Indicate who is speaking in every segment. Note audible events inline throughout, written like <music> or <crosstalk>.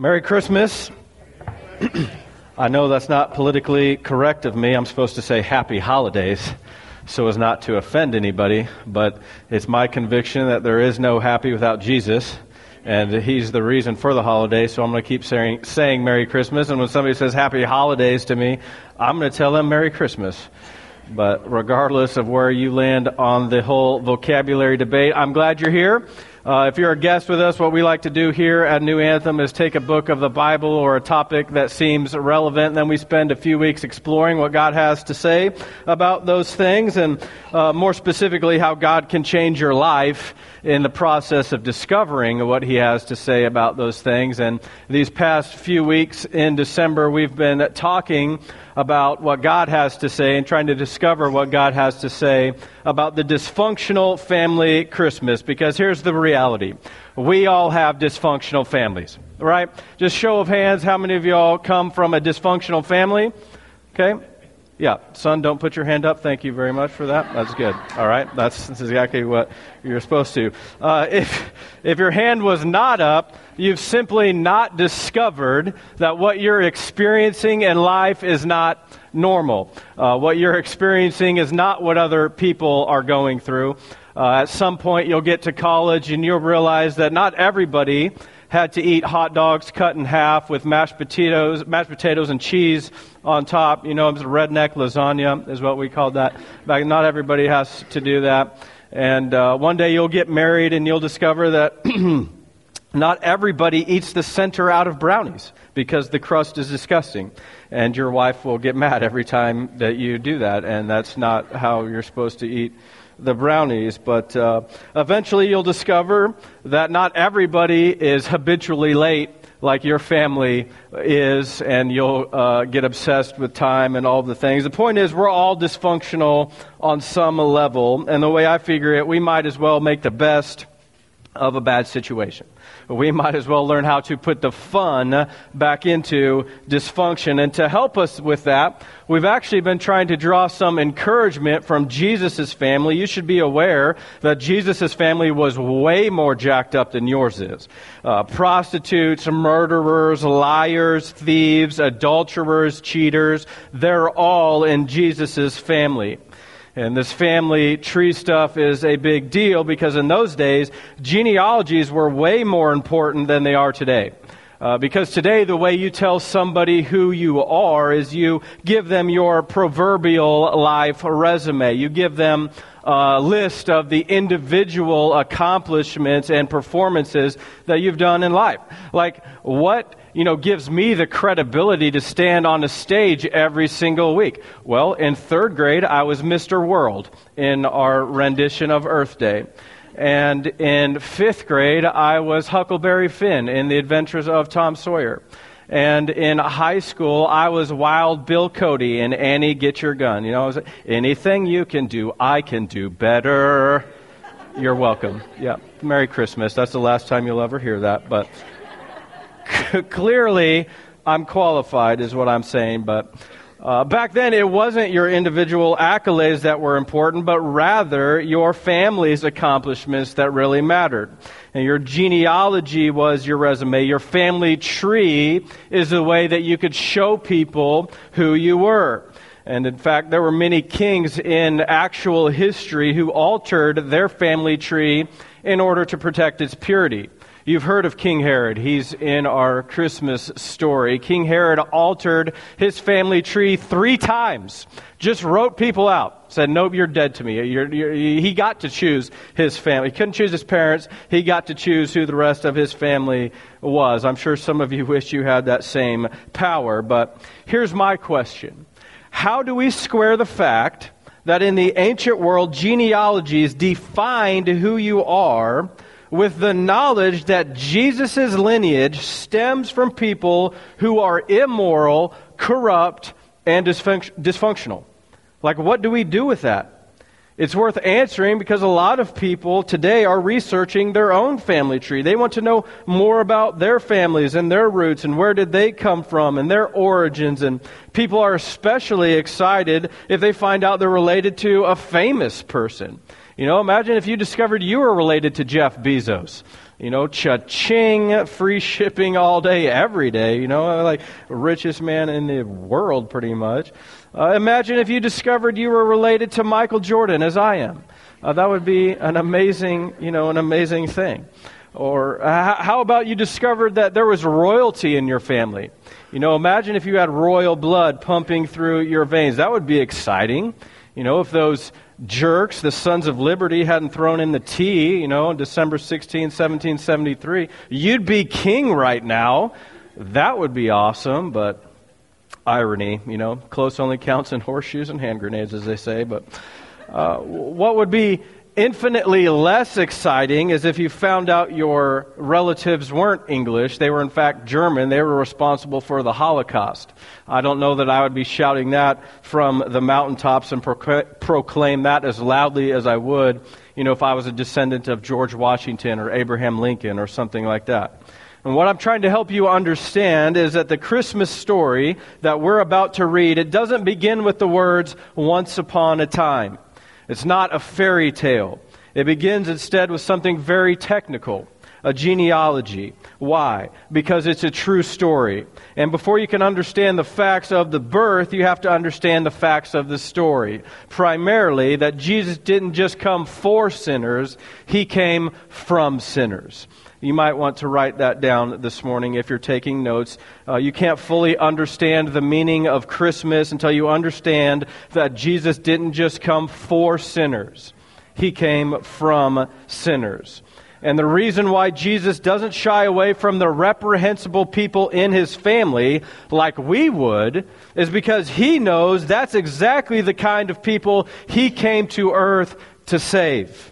Speaker 1: Merry Christmas. <clears throat> I know that's not politically correct of me. I'm supposed to say happy holidays so as not to offend anybody, but it's my conviction that there is no happy without Jesus, and He's the reason for the holiday, so I'm going to keep saying, saying Merry Christmas, and when somebody says happy holidays to me, I'm going to tell them Merry Christmas. But regardless of where you land on the whole vocabulary debate, I'm glad you're here. Uh, if you're a guest with us, what we like to do here at New Anthem is take a book of the Bible or a topic that seems relevant, and then we spend a few weeks exploring what God has to say about those things, and uh, more specifically, how God can change your life in the process of discovering what He has to say about those things. And these past few weeks in December, we've been talking about what God has to say and trying to discover what God has to say about the dysfunctional family Christmas. Because here's the reality we all have dysfunctional families, right? Just show of hands, how many of y'all come from a dysfunctional family? Okay? Yeah, son, don't put your hand up. Thank you very much for that. That's good. All right, that's, that's exactly what you're supposed to. Uh, if if your hand was not up, you've simply not discovered that what you're experiencing in life is not normal. Uh, what you're experiencing is not what other people are going through. Uh, at some point, you'll get to college and you'll realize that not everybody had to eat hot dogs cut in half with mashed potatoes, mashed potatoes and cheese on top. You know, it was redneck lasagna is what we called that. Back, not everybody has to do that. And uh, one day you'll get married and you'll discover that <clears throat> not everybody eats the center out of brownies because the crust is disgusting. And your wife will get mad every time that you do that. And that's not how you're supposed to eat the brownies, but uh, eventually you'll discover that not everybody is habitually late like your family is, and you'll uh, get obsessed with time and all the things. The point is, we're all dysfunctional on some level, and the way I figure it, we might as well make the best of a bad situation we might as well learn how to put the fun back into dysfunction. And to help us with that, we've actually been trying to draw some encouragement from Jesus' family. You should be aware that Jesus' family was way more jacked up than yours is. Uh, prostitutes, murderers, liars, thieves, adulterers, cheaters, they're all in Jesus' family. And this family tree stuff is a big deal because in those days, genealogies were way more important than they are today. Uh, because today, the way you tell somebody who you are is you give them your proverbial life resume. You give them a list of the individual accomplishments and performances that you've done in life. Like, what you know, gives me the credibility to stand on a stage every single week? Well, in third grade, I was Mr. World in our rendition of Earth Day. And in fifth grade, I was Huckleberry Finn in The Adventures of Tom Sawyer. And in high school, I was Wild Bill Cody in Annie Get Your Gun. You know, was, anything you can do, I can do better. You're welcome. Yeah. Merry Christmas. That's the last time you'll ever hear that, but. <laughs> clearly, I'm qualified, is what I'm saying, but. Uh, back then, it wasn't your individual accolades that were important, but rather your family's accomplishments that really mattered. And your genealogy was your resume. Your family tree is the way that you could show people who you were. And in fact, there were many kings in actual history who altered their family tree in order to protect its purity. You've heard of King Herod. He's in our Christmas story. King Herod altered his family tree three times. Just wrote people out. Said, nope, you're dead to me. You're, you're, he got to choose his family. He couldn't choose his parents. He got to choose who the rest of his family was. I'm sure some of you wish you had that same power. But here's my question. How do we square the fact that in the ancient world, genealogies defined who you are with the knowledge that Jesus' lineage stems from people who are immoral, corrupt, and dysfunctional. Like, what do we do with that? It's worth answering because a lot of people today are researching their own family tree. They want to know more about their families and their roots and where did they come from and their origins. And people are especially excited if they find out they're related to a famous person. You know, imagine if you discovered you were related to Jeff Bezos. You know, cha-ching, free shipping all day, every day. You know, like richest man in the world, pretty much. Uh, imagine if you discovered you were related to Michael Jordan, as I am. Uh, that would be an amazing, you know, an amazing thing. Or uh, how about you discovered that there was royalty in your family? You know, imagine if you had royal blood pumping through your veins. That would be exciting. You know, if those jerks, the Sons of Liberty, hadn't thrown in the tea, you know, on December 16, 1773, you'd be king right now. That would be awesome, but irony, you know, close only counts in horseshoes and hand grenades, as they say. But uh, what would be infinitely less exciting is if you found out your relatives weren't English. They were, in fact, German. They were responsible for the Holocaust. I don't know that I would be shouting that from the mountaintops and proclaim that as loudly as I would, you know, if I was a descendant of George Washington or Abraham Lincoln or something like that. And what I'm trying to help you understand is that the Christmas story that we're about to read, it doesn't begin with the words, once upon a time. It's not a fairy tale. It begins instead with something very technical a genealogy. Why? Because it's a true story. And before you can understand the facts of the birth, you have to understand the facts of the story. Primarily, that Jesus didn't just come for sinners, he came from sinners. You might want to write that down this morning if you're taking notes. Uh, you can't fully understand the meaning of Christmas until you understand that Jesus didn't just come for sinners, He came from sinners. And the reason why Jesus doesn't shy away from the reprehensible people in his family like we would is because he knows that's exactly the kind of people he came to earth to save.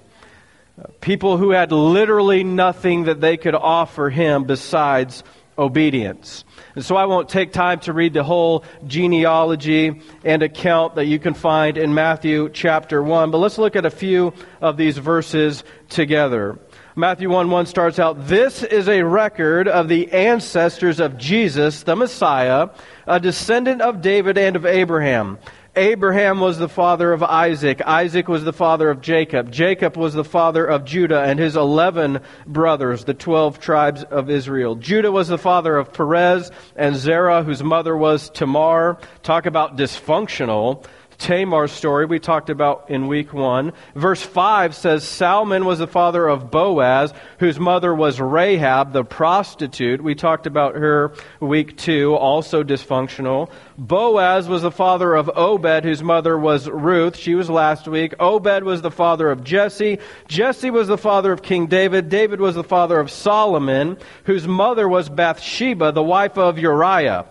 Speaker 1: People who had literally nothing that they could offer him besides obedience. And so I won't take time to read the whole genealogy and account that you can find in Matthew chapter 1, but let's look at a few of these verses together. Matthew 1 1 starts out, This is a record of the ancestors of Jesus, the Messiah, a descendant of David and of Abraham. Abraham was the father of Isaac. Isaac was the father of Jacob. Jacob was the father of Judah and his 11 brothers, the 12 tribes of Israel. Judah was the father of Perez and Zerah, whose mother was Tamar. Talk about dysfunctional. Tamar's story we talked about in week one. Verse 5 says Salmon was the father of Boaz, whose mother was Rahab, the prostitute. We talked about her week two, also dysfunctional. Boaz was the father of Obed, whose mother was Ruth. She was last week. Obed was the father of Jesse. Jesse was the father of King David. David was the father of Solomon, whose mother was Bathsheba, the wife of Uriah.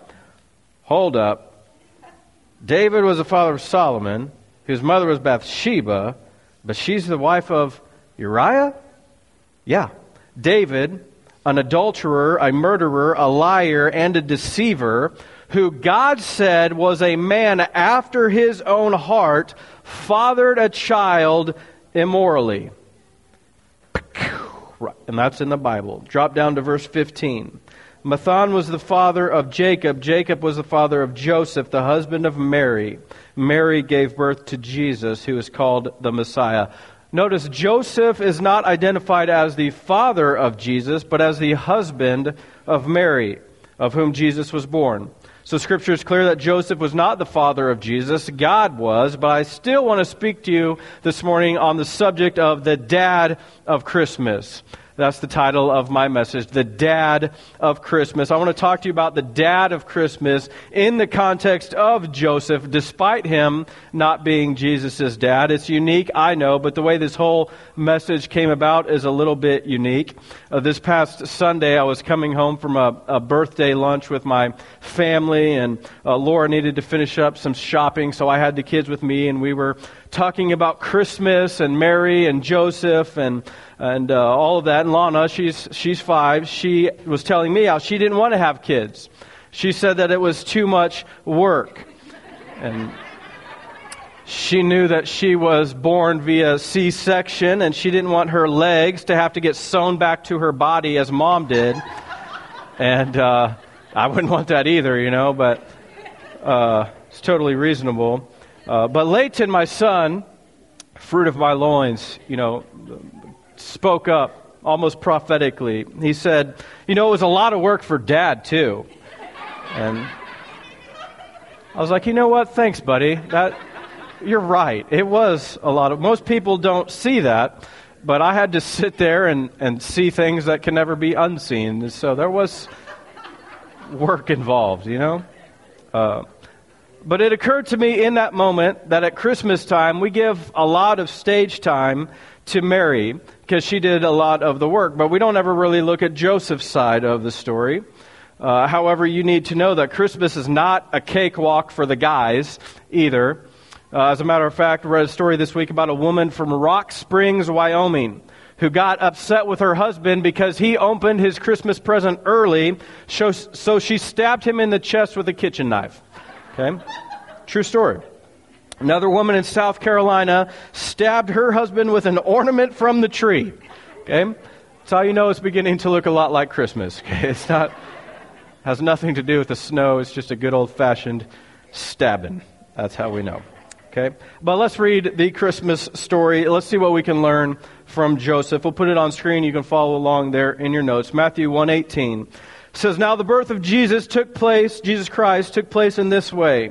Speaker 1: Hold up. David was the father of Solomon, whose mother was Bathsheba, but she's the wife of Uriah? Yeah. David, an adulterer, a murderer, a liar, and a deceiver, who God said was a man after his own heart, fathered a child immorally. And that's in the Bible. Drop down to verse 15. Matthan was the father of Jacob. Jacob was the father of Joseph, the husband of Mary. Mary gave birth to Jesus, who is called the Messiah. Notice Joseph is not identified as the father of Jesus, but as the husband of Mary, of whom Jesus was born. So scripture is clear that Joseph was not the father of Jesus, God was, but I still want to speak to you this morning on the subject of the dad of Christmas. That's the title of my message, The Dad of Christmas. I want to talk to you about the dad of Christmas in the context of Joseph, despite him not being Jesus' dad. It's unique, I know, but the way this whole message came about is a little bit unique. Uh, this past Sunday, I was coming home from a, a birthday lunch with my family, and uh, Laura needed to finish up some shopping, so I had the kids with me, and we were talking about Christmas and Mary and Joseph and and uh, all of that. And Lana, she's she's five. She was telling me how she didn't want to have kids. She said that it was too much work, and she knew that she was born via C-section, and she didn't want her legs to have to get sewn back to her body as mom did. And uh, I wouldn't want that either, you know. But uh, it's totally reasonable. Uh, but Leighton, my son, fruit of my loins, you know, spoke up almost prophetically. He said, You know, it was a lot of work for dad, too. And I was like, You know what? Thanks, buddy. That, you're right. It was a lot of. Most people don't see that, but I had to sit there and, and see things that can never be unseen. So there was work involved, you know? Uh, but it occurred to me in that moment that at Christmas time, we give a lot of stage time to Mary because she did a lot of the work. But we don't ever really look at Joseph's side of the story. Uh, however, you need to know that Christmas is not a cakewalk for the guys either. Uh, as a matter of fact, I read a story this week about a woman from Rock Springs, Wyoming, who got upset with her husband because he opened his Christmas present early, so she stabbed him in the chest with a kitchen knife. Okay? True story. Another woman in South Carolina stabbed her husband with an ornament from the tree. Okay? That's how you know it's beginning to look a lot like Christmas. <laughs> Okay? It's not has nothing to do with the snow, it's just a good old fashioned stabbing. That's how we know. Okay? But let's read the Christmas story. Let's see what we can learn from Joseph. We'll put it on screen. You can follow along there in your notes. Matthew 118 says, Now the birth of Jesus took place, Jesus Christ took place in this way.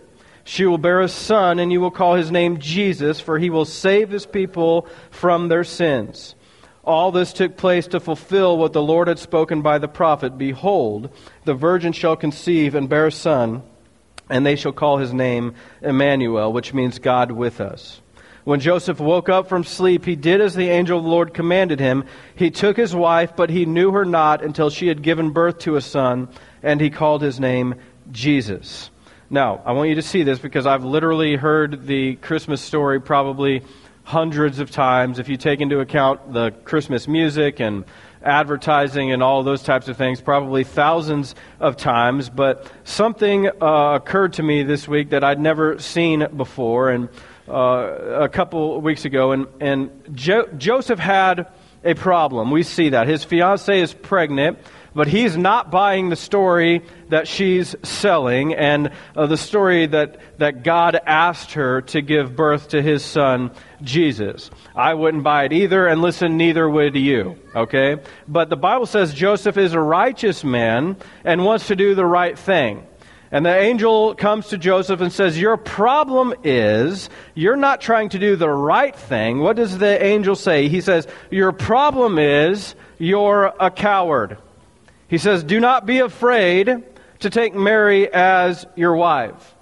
Speaker 1: She will bear a son, and you will call his name Jesus, for he will save his people from their sins. All this took place to fulfill what the Lord had spoken by the prophet Behold, the virgin shall conceive and bear a son, and they shall call his name Emmanuel, which means God with us. When Joseph woke up from sleep, he did as the angel of the Lord commanded him. He took his wife, but he knew her not until she had given birth to a son and he called his name Jesus. Now, I want you to see this because I've literally heard the Christmas story probably hundreds of times. If you take into account the Christmas music and advertising and all those types of things, probably thousands of times. But something uh, occurred to me this week that I'd never seen before, and uh, a couple weeks ago, and, and jo- Joseph had a problem. We see that his fiancee is pregnant but he's not buying the story that she's selling and uh, the story that, that God asked her to give birth to his son, Jesus. I wouldn't buy it either, and listen, neither would you, okay? But the Bible says Joseph is a righteous man and wants to do the right thing. And the angel comes to Joseph and says, Your problem is you're not trying to do the right thing. What does the angel say? He says, Your problem is you're a coward. He says, Do not be afraid to take Mary as your wife.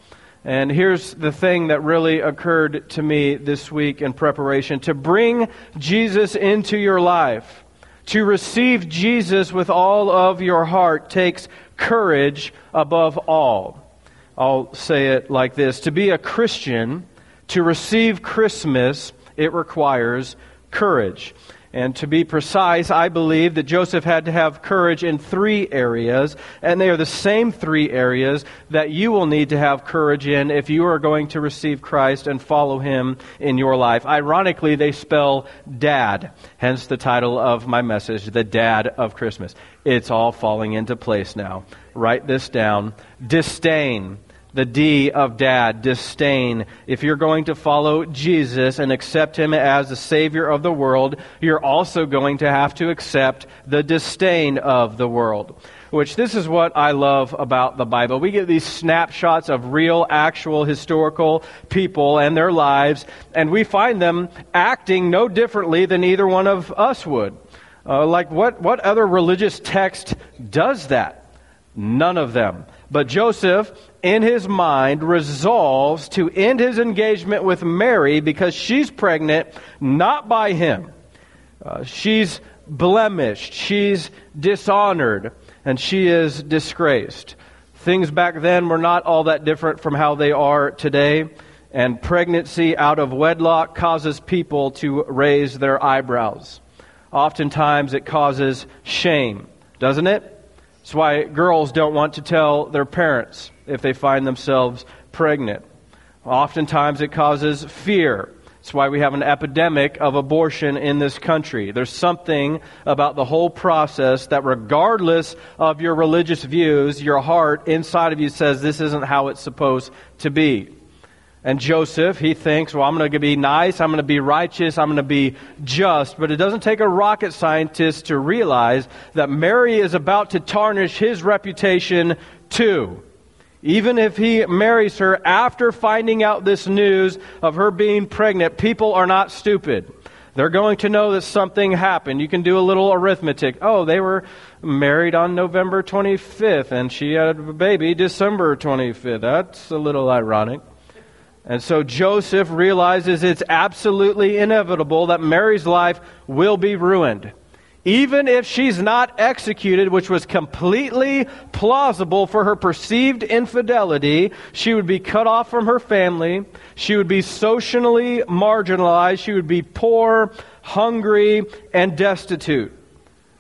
Speaker 1: And here's the thing that really occurred to me this week in preparation to bring Jesus into your life, to receive Jesus with all of your heart takes courage above all. I'll say it like this To be a Christian, to receive Christmas, it requires courage. And to be precise, I believe that Joseph had to have courage in three areas, and they are the same three areas that you will need to have courage in if you are going to receive Christ and follow him in your life. Ironically, they spell dad, hence the title of my message, The Dad of Christmas. It's all falling into place now. Write this down. Disdain the D of dad, disdain. If you're going to follow Jesus and accept him as the Savior of the world, you're also going to have to accept the disdain of the world. Which this is what I love about the Bible. We get these snapshots of real, actual, historical people and their lives, and we find them acting no differently than either one of us would. Uh, like, what, what other religious text does that? None of them. But Joseph, in his mind, resolves to end his engagement with Mary because she's pregnant, not by him. Uh, she's blemished, she's dishonored, and she is disgraced. Things back then were not all that different from how they are today, and pregnancy out of wedlock causes people to raise their eyebrows. Oftentimes it causes shame, doesn't it? That's why girls don't want to tell their parents if they find themselves pregnant. Oftentimes it causes fear. That's why we have an epidemic of abortion in this country. There's something about the whole process that, regardless of your religious views, your heart inside of you says this isn't how it's supposed to be. And Joseph, he thinks, well, I'm going to be nice, I'm going to be righteous, I'm going to be just. But it doesn't take a rocket scientist to realize that Mary is about to tarnish his reputation too. Even if he marries her after finding out this news of her being pregnant, people are not stupid. They're going to know that something happened. You can do a little arithmetic. Oh, they were married on November 25th and she had a baby December 25th. That's a little ironic. And so Joseph realizes it's absolutely inevitable that Mary's life will be ruined even if she's not executed, which was completely plausible for her perceived infidelity, she would be cut off from her family. She would be socially marginalized. She would be poor, hungry, and destitute.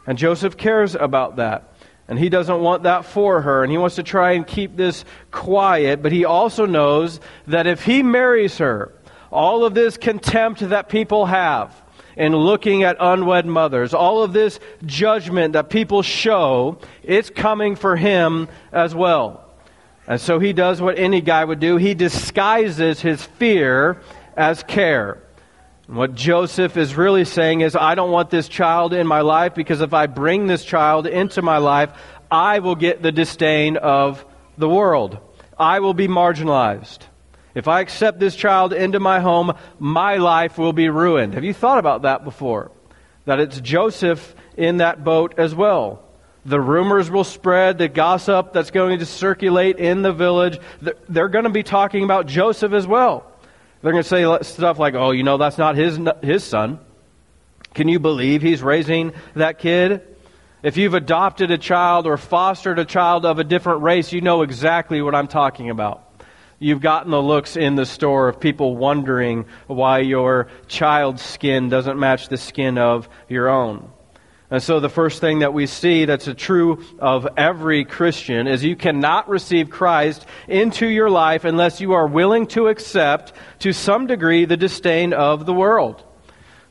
Speaker 1: And Joseph cares about that. And he doesn't want that for her. And he wants to try and keep this quiet. But he also knows that if he marries her, all of this contempt that people have, in looking at unwed mothers. All of this judgment that people show, it's coming for him as well. And so he does what any guy would do he disguises his fear as care. And what Joseph is really saying is, I don't want this child in my life because if I bring this child into my life, I will get the disdain of the world. I will be marginalized. If I accept this child into my home, my life will be ruined. Have you thought about that before? That it's Joseph in that boat as well. The rumors will spread, the gossip that's going to circulate in the village, they're going to be talking about Joseph as well. They're going to say stuff like, oh, you know, that's not his, his son. Can you believe he's raising that kid? If you've adopted a child or fostered a child of a different race, you know exactly what I'm talking about. You've gotten the looks in the store of people wondering why your child's skin doesn't match the skin of your own. And so the first thing that we see that's a true of every Christian is you cannot receive Christ into your life unless you are willing to accept to some degree the disdain of the world.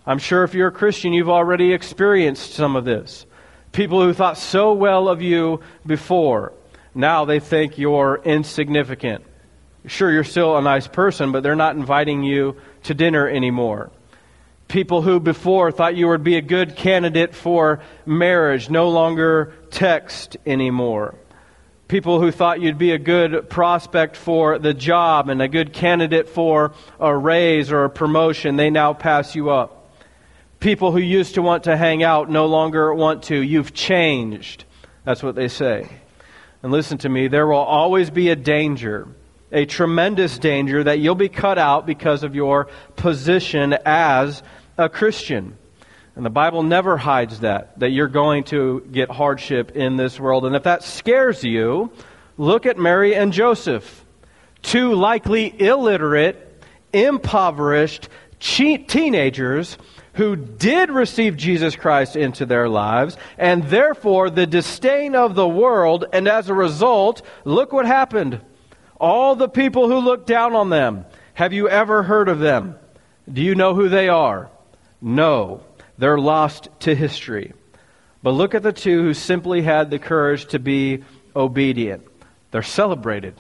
Speaker 1: I'm sure if you're a Christian, you've already experienced some of this. People who thought so well of you before, now they think you're insignificant sure, you're still a nice person, but they're not inviting you to dinner anymore. People who before thought you would be a good candidate for marriage no longer text anymore. People who thought you'd be a good prospect for the job and a good candidate for a raise or a promotion, they now pass you up. People who used to want to hang out no longer want to. You've changed. That's what they say. And listen to me, there will always be a danger a tremendous danger that you'll be cut out because of your position as a Christian. And the Bible never hides that, that you're going to get hardship in this world. And if that scares you, look at Mary and Joseph. Two likely illiterate, impoverished teenagers who did receive Jesus Christ into their lives, and therefore the disdain of the world, and as a result, look what happened. All the people who looked down on them, have you ever heard of them? Do you know who they are? No. They're lost to history. But look at the two who simply had the courage to be obedient. They're celebrated.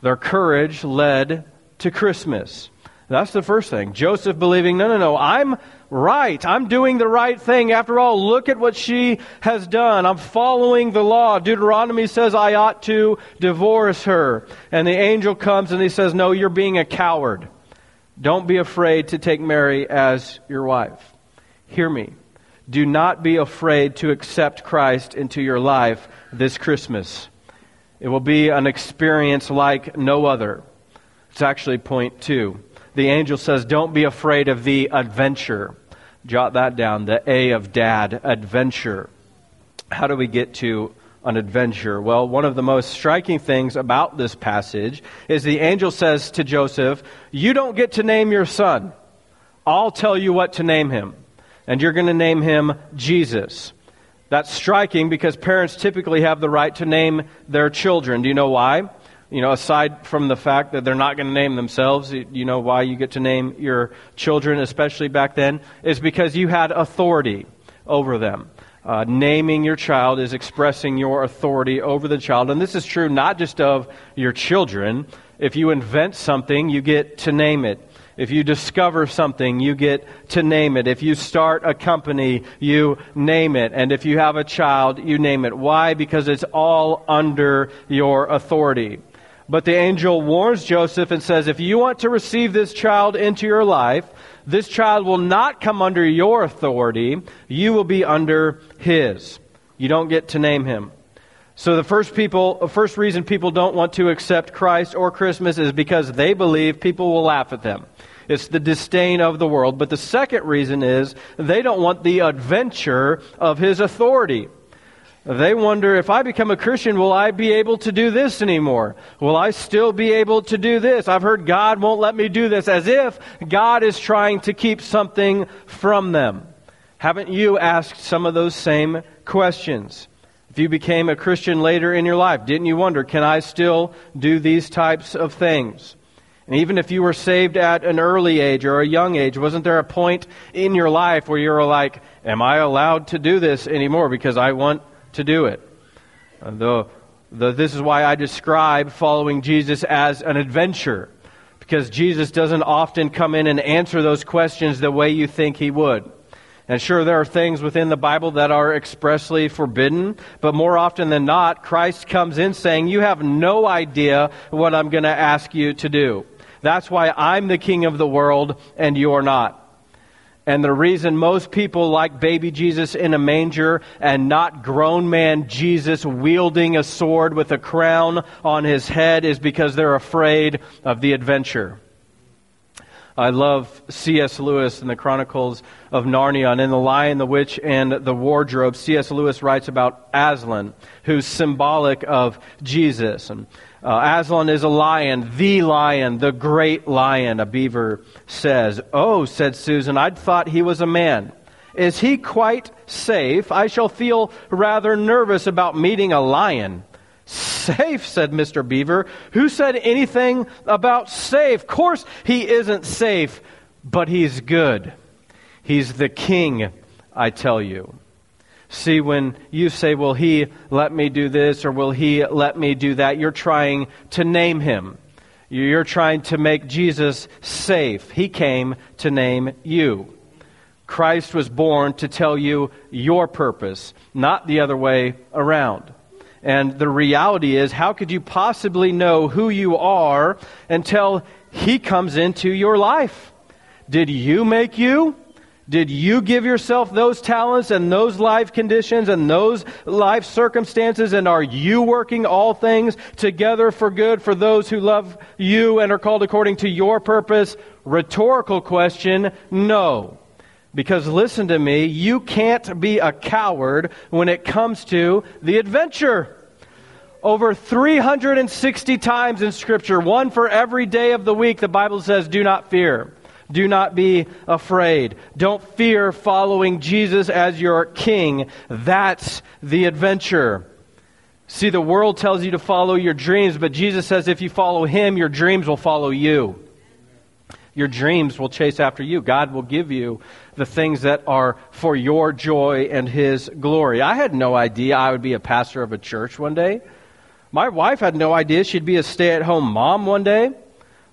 Speaker 1: Their courage led to Christmas. That's the first thing. Joseph believing, no, no, no, I'm right. I'm doing the right thing. After all, look at what she has done. I'm following the law. Deuteronomy says I ought to divorce her. And the angel comes and he says, no, you're being a coward. Don't be afraid to take Mary as your wife. Hear me. Do not be afraid to accept Christ into your life this Christmas. It will be an experience like no other. It's actually point two the angel says, Don't be afraid of the adventure. Jot that down, the A of dad, adventure. How do we get to an adventure? Well, one of the most striking things about this passage is the angel says to Joseph, You don't get to name your son. I'll tell you what to name him. And you're going to name him Jesus. That's striking because parents typically have the right to name their children. Do you know why? You know, aside from the fact that they're not going to name themselves, you know why you get to name your children, especially back then, is because you had authority over them. Uh, naming your child is expressing your authority over the child. And this is true not just of your children. If you invent something, you get to name it. If you discover something, you get to name it. If you start a company, you name it. And if you have a child, you name it. Why? Because it's all under your authority. But the angel warns Joseph and says, if you want to receive this child into your life, this child will not come under your authority. You will be under his. You don't get to name him. So the first people, first reason people don't want to accept Christ or Christmas is because they believe people will laugh at them. It's the disdain of the world. But the second reason is they don't want the adventure of his authority. They wonder if I become a Christian, will I be able to do this anymore? Will I still be able to do this? I've heard God won't let me do this, as if God is trying to keep something from them. Haven't you asked some of those same questions? If you became a Christian later in your life, didn't you wonder, can I still do these types of things? And even if you were saved at an early age or a young age, wasn't there a point in your life where you were like, Am I allowed to do this anymore because I want to do it? Uh, the, the, this is why I describe following Jesus as an adventure, because Jesus doesn't often come in and answer those questions the way you think he would. And sure, there are things within the Bible that are expressly forbidden, but more often than not, Christ comes in saying, You have no idea what I'm going to ask you to do. That's why I'm the king of the world and you're not. And the reason most people like baby Jesus in a manger and not grown man Jesus wielding a sword with a crown on his head is because they're afraid of the adventure. I love C.S. Lewis and the Chronicles of Narnia. And in The Lion, the Witch, and the Wardrobe, C.S. Lewis writes about Aslan, who's symbolic of Jesus. And uh, Aslan is a lion, the lion, the great lion, a beaver says. Oh, said Susan, I'd thought he was a man. Is he quite safe? I shall feel rather nervous about meeting a lion. Safe, said Mr. Beaver. Who said anything about safe? Of course he isn't safe, but he's good. He's the king, I tell you. See, when you say, Will he let me do this or will he let me do that? You're trying to name him. You're trying to make Jesus safe. He came to name you. Christ was born to tell you your purpose, not the other way around. And the reality is, how could you possibly know who you are until He comes into your life? Did you make you? Did you give yourself those talents and those life conditions and those life circumstances? And are you working all things together for good for those who love you and are called according to your purpose? Rhetorical question no. Because listen to me, you can't be a coward when it comes to the adventure. Over 360 times in Scripture, one for every day of the week, the Bible says, do not fear. Do not be afraid. Don't fear following Jesus as your king. That's the adventure. See, the world tells you to follow your dreams, but Jesus says if you follow him, your dreams will follow you. Your dreams will chase after you. God will give you the things that are for your joy and his glory. I had no idea I would be a pastor of a church one day. My wife had no idea she'd be a stay at home mom one day.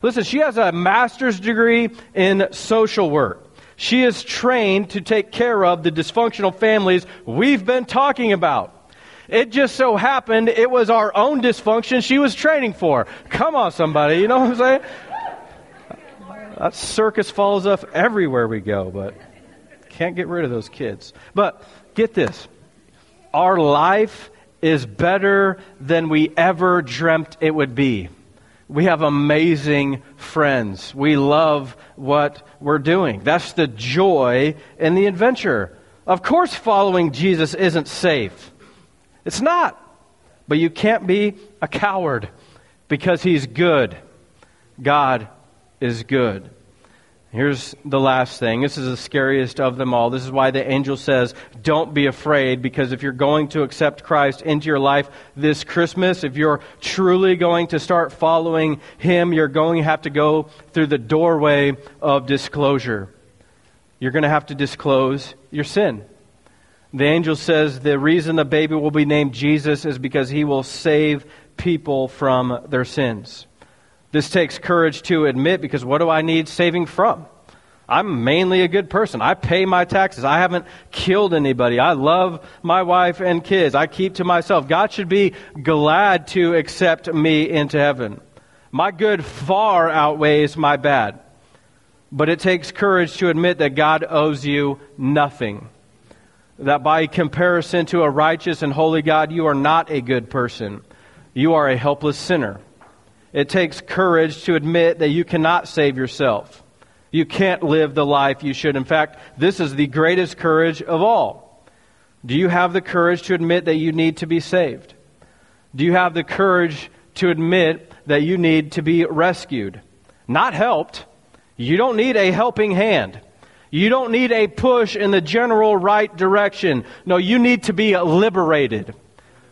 Speaker 1: Listen, she has a master's degree in social work. She is trained to take care of the dysfunctional families we've been talking about. It just so happened it was our own dysfunction she was training for. Come on, somebody. You know what I'm saying? That circus falls off everywhere we go, but can't get rid of those kids. But get this our life is better than we ever dreamt it would be. We have amazing friends. We love what we're doing. That's the joy in the adventure. Of course, following Jesus isn't safe. It's not. But you can't be a coward because he's good. God is good. Here's the last thing. This is the scariest of them all. This is why the angel says, Don't be afraid, because if you're going to accept Christ into your life this Christmas, if you're truly going to start following Him, you're going to have to go through the doorway of disclosure. You're going to have to disclose your sin. The angel says the reason the baby will be named Jesus is because he will save people from their sins. This takes courage to admit because what do I need saving from? I'm mainly a good person. I pay my taxes. I haven't killed anybody. I love my wife and kids. I keep to myself. God should be glad to accept me into heaven. My good far outweighs my bad. But it takes courage to admit that God owes you nothing. That by comparison to a righteous and holy God, you are not a good person. You are a helpless sinner. It takes courage to admit that you cannot save yourself. You can't live the life you should. In fact, this is the greatest courage of all. Do you have the courage to admit that you need to be saved? Do you have the courage to admit that you need to be rescued? Not helped. You don't need a helping hand. You don't need a push in the general right direction. No, you need to be liberated,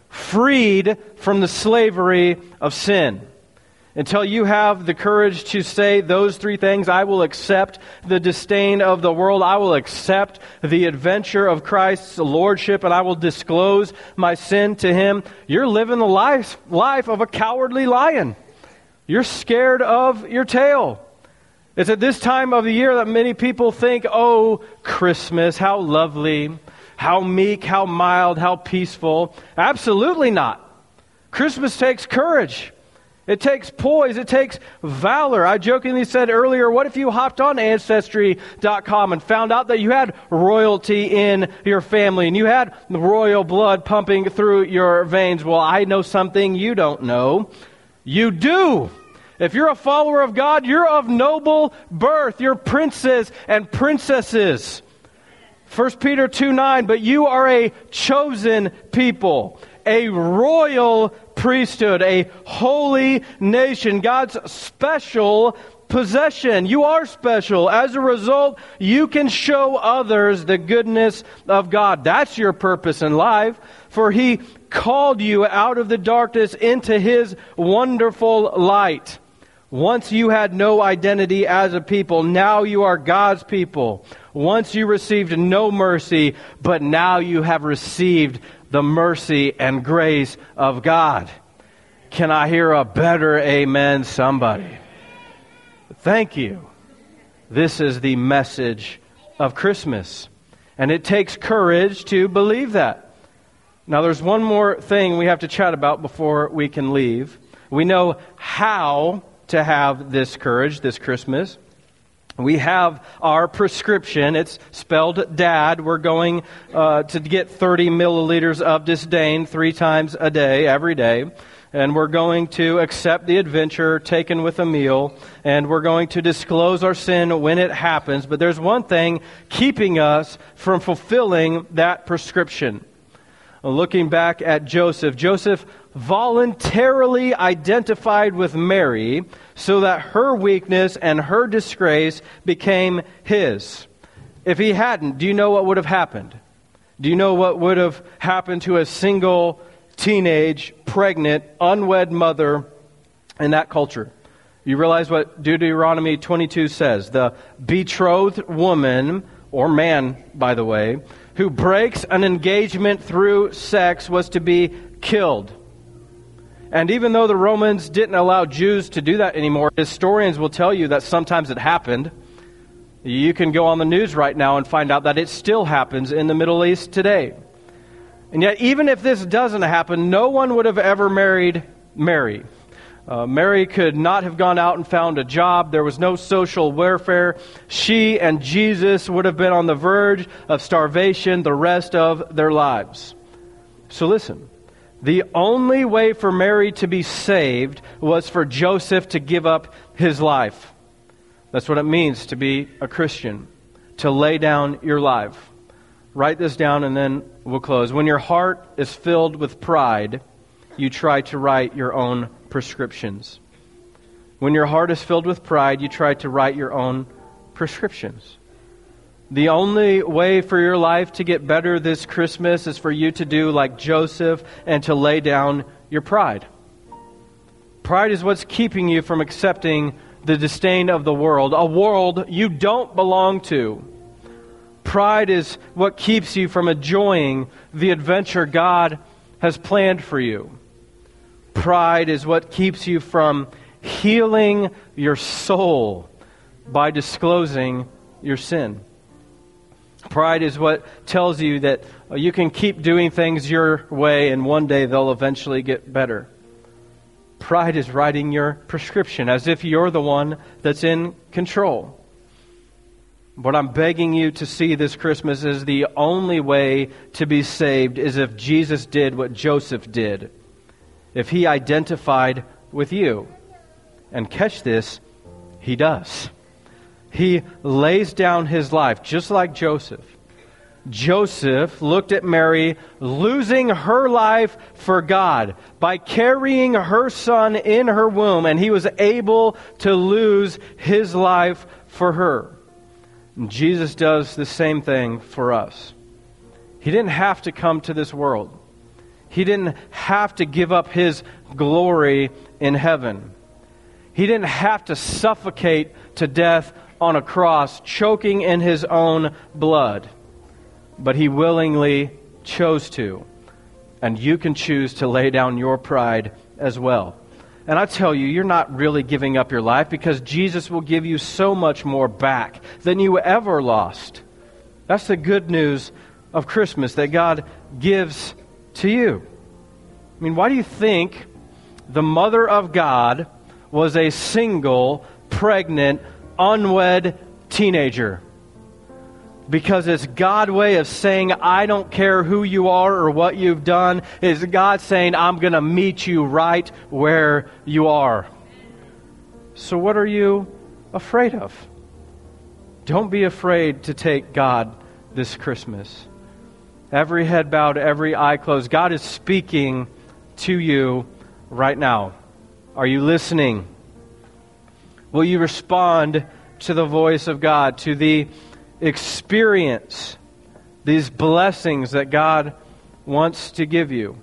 Speaker 1: freed from the slavery of sin. Until you have the courage to say those three things, I will accept the disdain of the world. I will accept the adventure of Christ's lordship and I will disclose my sin to him. You're living the life, life of a cowardly lion. You're scared of your tail. It's at this time of the year that many people think, oh, Christmas, how lovely, how meek, how mild, how peaceful. Absolutely not. Christmas takes courage. It takes poise. It takes valor. I jokingly said earlier, what if you hopped on Ancestry.com and found out that you had royalty in your family and you had royal blood pumping through your veins? Well, I know something you don't know. You do. If you're a follower of God, you're of noble birth. You're princes and princesses. 1 Peter 2 9, but you are a chosen people, a royal priesthood, a holy nation, God's special possession. You are special. As a result, you can show others the goodness of God. That's your purpose in life. For He called you out of the darkness into His wonderful light. Once you had no identity as a people, now you are God's people. Once you received no mercy, but now you have received the mercy and grace of God. Can I hear a better amen, somebody? Thank you. This is the message of Christmas. And it takes courage to believe that. Now, there's one more thing we have to chat about before we can leave. We know how to have this courage this Christmas we have our prescription. It's spelled DAD. We're going uh, to get 30 milliliters of disdain three times a day, every day. And we're going to accept the adventure taken with a meal. And we're going to disclose our sin when it happens. But there's one thing keeping us from fulfilling that prescription. Looking back at Joseph, Joseph voluntarily identified with Mary so that her weakness and her disgrace became his. If he hadn't, do you know what would have happened? Do you know what would have happened to a single teenage, pregnant, unwed mother in that culture? You realize what Deuteronomy 22 says. The betrothed woman, or man, by the way, who breaks an engagement through sex was to be killed. And even though the Romans didn't allow Jews to do that anymore, historians will tell you that sometimes it happened. You can go on the news right now and find out that it still happens in the Middle East today. And yet, even if this doesn't happen, no one would have ever married Mary. Uh, Mary could not have gone out and found a job. There was no social welfare. She and Jesus would have been on the verge of starvation the rest of their lives. So listen. The only way for Mary to be saved was for Joseph to give up his life. That's what it means to be a Christian, to lay down your life. Write this down and then we'll close. When your heart is filled with pride, you try to write your own prescriptions. When your heart is filled with pride, you try to write your own prescriptions. The only way for your life to get better this Christmas is for you to do like Joseph and to lay down your pride. Pride is what's keeping you from accepting the disdain of the world, a world you don't belong to. Pride is what keeps you from enjoying the adventure God has planned for you. Pride is what keeps you from healing your soul by disclosing your sin. Pride is what tells you that you can keep doing things your way and one day they'll eventually get better. Pride is writing your prescription as if you're the one that's in control. What I'm begging you to see this Christmas is the only way to be saved is if Jesus did what Joseph did. If he identified with you. And catch this, he does. He lays down his life, just like Joseph. Joseph looked at Mary losing her life for God by carrying her son in her womb, and he was able to lose his life for her. And Jesus does the same thing for us. He didn't have to come to this world, he didn't have to give up his glory in heaven. He didn't have to suffocate to death on a cross, choking in his own blood. But he willingly chose to. And you can choose to lay down your pride as well. And I tell you, you're not really giving up your life because Jesus will give you so much more back than you ever lost. That's the good news of Christmas that God gives to you. I mean, why do you think the mother of God was a single, pregnant, unwed teenager? because it's God's way of saying, I don't care who you are or what you've done. It's God saying, I'm going to meet you right where you are. So, what are you afraid of? Don't be afraid to take God this Christmas. Every head bowed, every eye closed. God is speaking to you right now. Are you listening? Will you respond to the voice of God, to the experience these blessings that God wants to give you.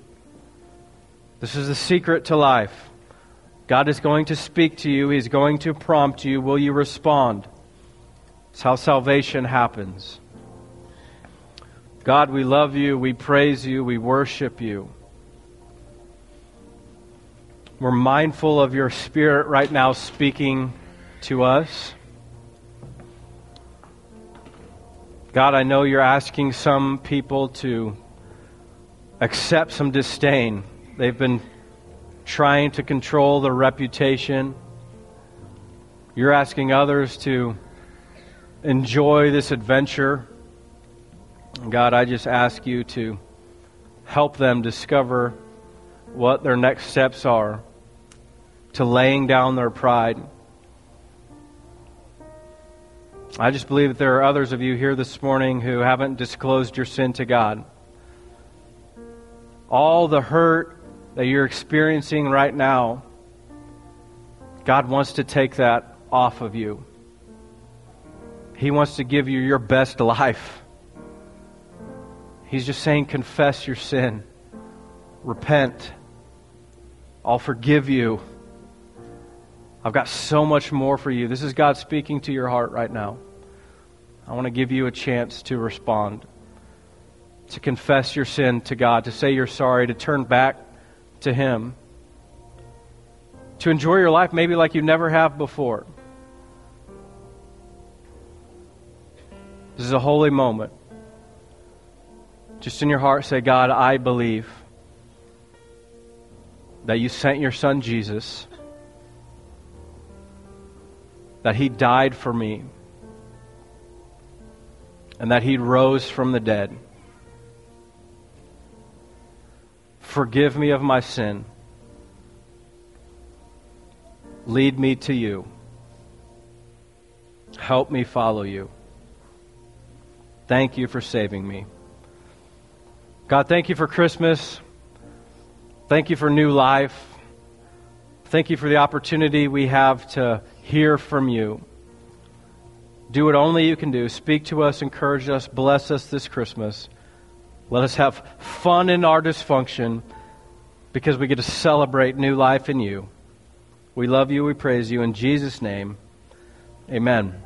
Speaker 1: This is the secret to life. God is going to speak to you, He's going to prompt you. Will you respond? It's how salvation happens. God, we love you, we praise you, we worship you. We're mindful of your Spirit right now speaking to us. God, I know you're asking some people to accept some disdain. They've been trying to control their reputation. You're asking others to enjoy this adventure. God, I just ask you to help them discover what their next steps are to laying down their pride I just believe that there are others of you here this morning who haven't disclosed your sin to God. All the hurt that you're experiencing right now, God wants to take that off of you. He wants to give you your best life. He's just saying, confess your sin, repent. I'll forgive you. I've got so much more for you. This is God speaking to your heart right now. I want to give you a chance to respond, to confess your sin to God, to say you're sorry, to turn back to Him, to enjoy your life maybe like you never have before. This is a holy moment. Just in your heart, say, God, I believe that you sent your son Jesus that he died for me and that he rose from the dead. Forgive me of my sin. Lead me to you. Help me follow you. Thank you for saving me. God, thank you for Christmas. Thank you for new life. Thank you for the opportunity we have to hear from you. Do what only you can do. Speak to us, encourage us, bless us this Christmas. Let us have fun in our dysfunction because we get to celebrate new life in you. We love you. We praise you. In Jesus' name, amen.